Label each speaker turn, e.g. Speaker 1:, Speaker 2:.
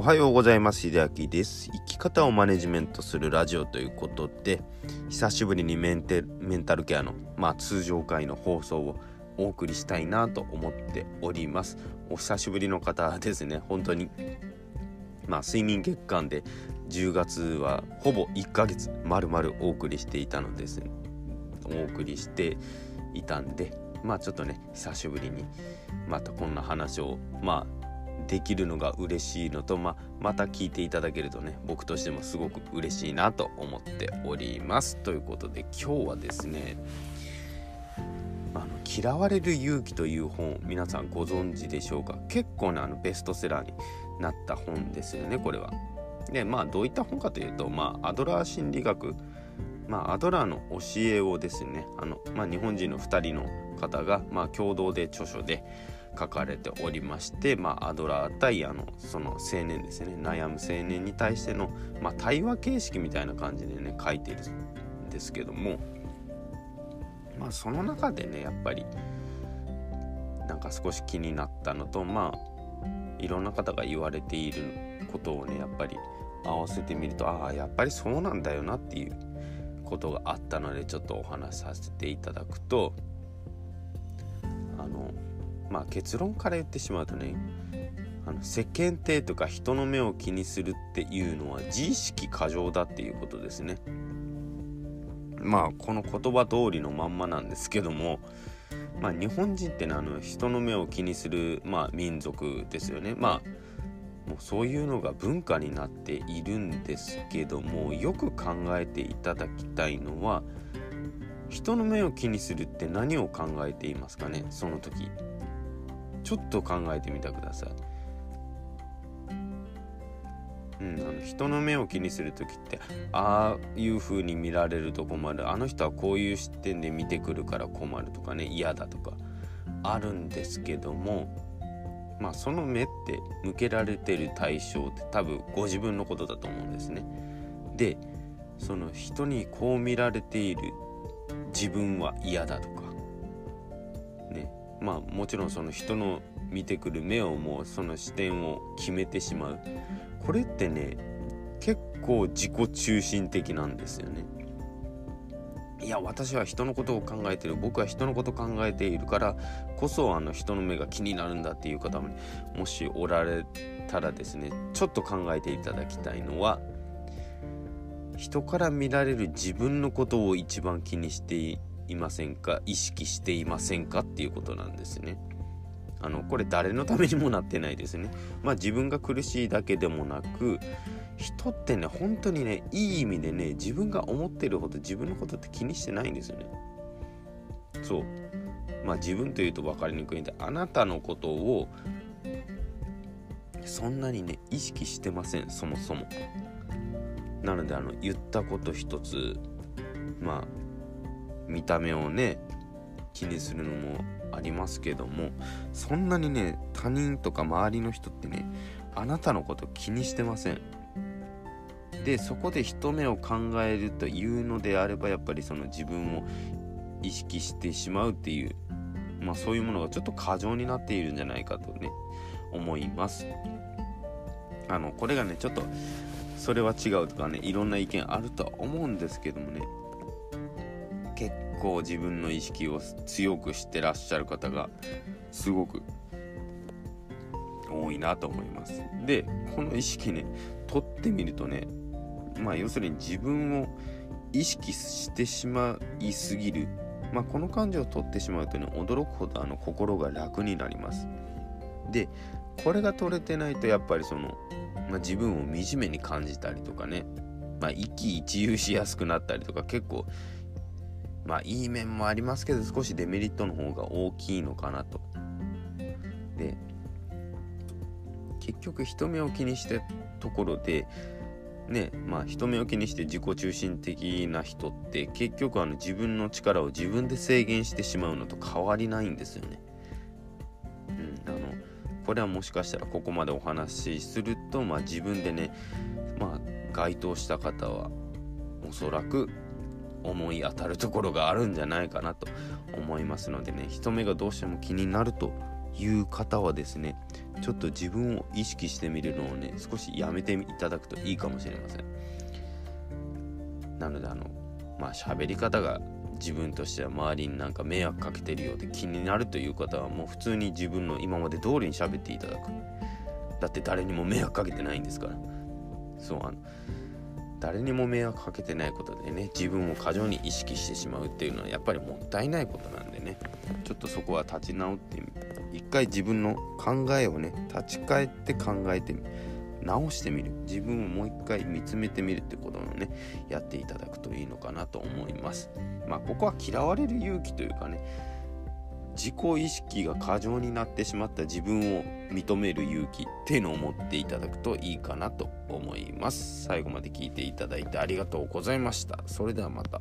Speaker 1: おはようございます。秀明です。生き方をマネジメントするラジオということで、久しぶりにメンテメンタルケアの、まあ、通常回の放送をお送りしたいなと思っております。お久しぶりの方ですね、本当に、まあ、睡眠月間で10月はほぼ1ヶ月丸々お送りしていたのです、ね、お送りしていたんで、まあちょっとね、久しぶりにまたこんな話を、まあできるのが嬉しいのと、ままた聞いていただけるとね僕としてもすごく嬉しいなと思っておりますということで今日はですね「あの嫌われる勇気」という本皆さんご存知でしょうか？結構なあのベストセラーになった本ですよねこれは。でまあどういった本かというと、まあ、アドラー心理学まあ、アドラーの教えをですねあの、まあ、日本人の2人の方が、まあ、共同で著書で書かれておりまして、まあ、アドラー対あのその青年ですね。悩む青年に対しての、まあ、対話形式みたいな感じでね書いてるんですけども、まあ、その中でねやっぱりなんか少し気になったのとまあいろんな方が言われていることをねやっぱり合わせてみるとああやっぱりそうなんだよなっていうことがあったのでちょっとお話しさせていただくとまあ結論から言ってしまうとねあの世間体とか人の目を気にするっていうのは自意識過剰だっていうことですね。まあこの言葉通りのまんまなんですけども、まあ、日本人ってのはあの人の目を気にする、まあ、民族ですよね。まあもうそういうのが文化になっているんですけどもよく考えていただきたいのは人の目を気にするって何を考えていますかねその時。ちょっと考えてみてください。うん、あの人の目を気にする時ってああいう風に見られると困るあの人はこういう視点で見てくるから困るとかね嫌だとかあるんですけどもまあその目って向けられてる対象って多分ご自分のことだと思うんですね。でその人にこう見られている自分は嫌だとかねまあもちろんその人の見てくる目をもうその視点を決めてしまう。これってね結構自己中心的なんですよね。いや私は人のことを考えてる。僕は人のこと考えているからこそあの人の目が気になるんだっていう方も、もしおられたらですねちょっと考えていただきたいのは人から見られる自分のことを一番気にしていませんか？意識していませんか？っていうことなんですね。あのこれ誰のためにもなってないですね。まあ自分が苦しいだけでもなく人ってね本当にねいい意味でね自分が思ってるほど自分のことって気にしてないんですよね。そうまあ自分というと分かりにくいんであなたのことをそんなにね意識してませんそもそも。なのであの言ったこと一つまあ見た目をね気にするのもありますけどもそんなにね他人とか周りの人ってねあなたのこと気にしてません。でそこで人目を考えるというのであればやっぱりその自分を意識してしまうっていうまあそういうものがちょっと過剰になっているんじゃないかとね思います。あのこれがねちょっとそれは違うとかねいろんな意見あるとは思うんですけどもね結構自分の意識を強くしてらっしゃる方がすごく多いなと思います。でこの意識ね取ってみるとねまあ要するに自分を意識してしまいすぎる、まあ、この感情を取ってしまうとね驚くほどあの心が楽になります。でこれが取れてないとやっぱりその、まあ、自分を惨めに感じたりとかね、まあ、一喜一憂しやすくなったりとか結構まあいい面もありますけど少しデメリットの方が大きいのかなと。で結局人目を気にしたところでねまあ人目を気にして自己中心的な人って結局あの自分の力を自分で制限してしまうのと変わりないんですよね。うん、あのこれはもしかしたらここまでお話しすると、まあ、自分でね、まあ、該当した方はおそらく思い当たるところがあるんじゃないかなと思いますのでね人目がどうしても気になるという方はですねちょっと自分を意識してみるのをね少しやめていただくといいかもしれません。なのであのまあ喋り方が自分としては周りになんか迷惑かけてるようで気になるという方はもう普通に自分の今まで通りに喋っていただく。だって誰にも迷惑かけてないんですから。そうあの誰にも迷惑かけてないことでね自分を過剰に意識してしまうっていうのはやっぱりもったいないことなんでね。ちょっとそこは立ち直ってみ一回自分の考えをね立ち返って考えて直してみる。自分をもう一回見つめてみるってことをねやっていただくといいのかなと思います。まあここは嫌われる勇気というかね自己意識が過剰になってしまった自分を認める勇気っていうのを持っていただくといいかなと思います。最後まで聞いていただいてありがとうございました。それではまた。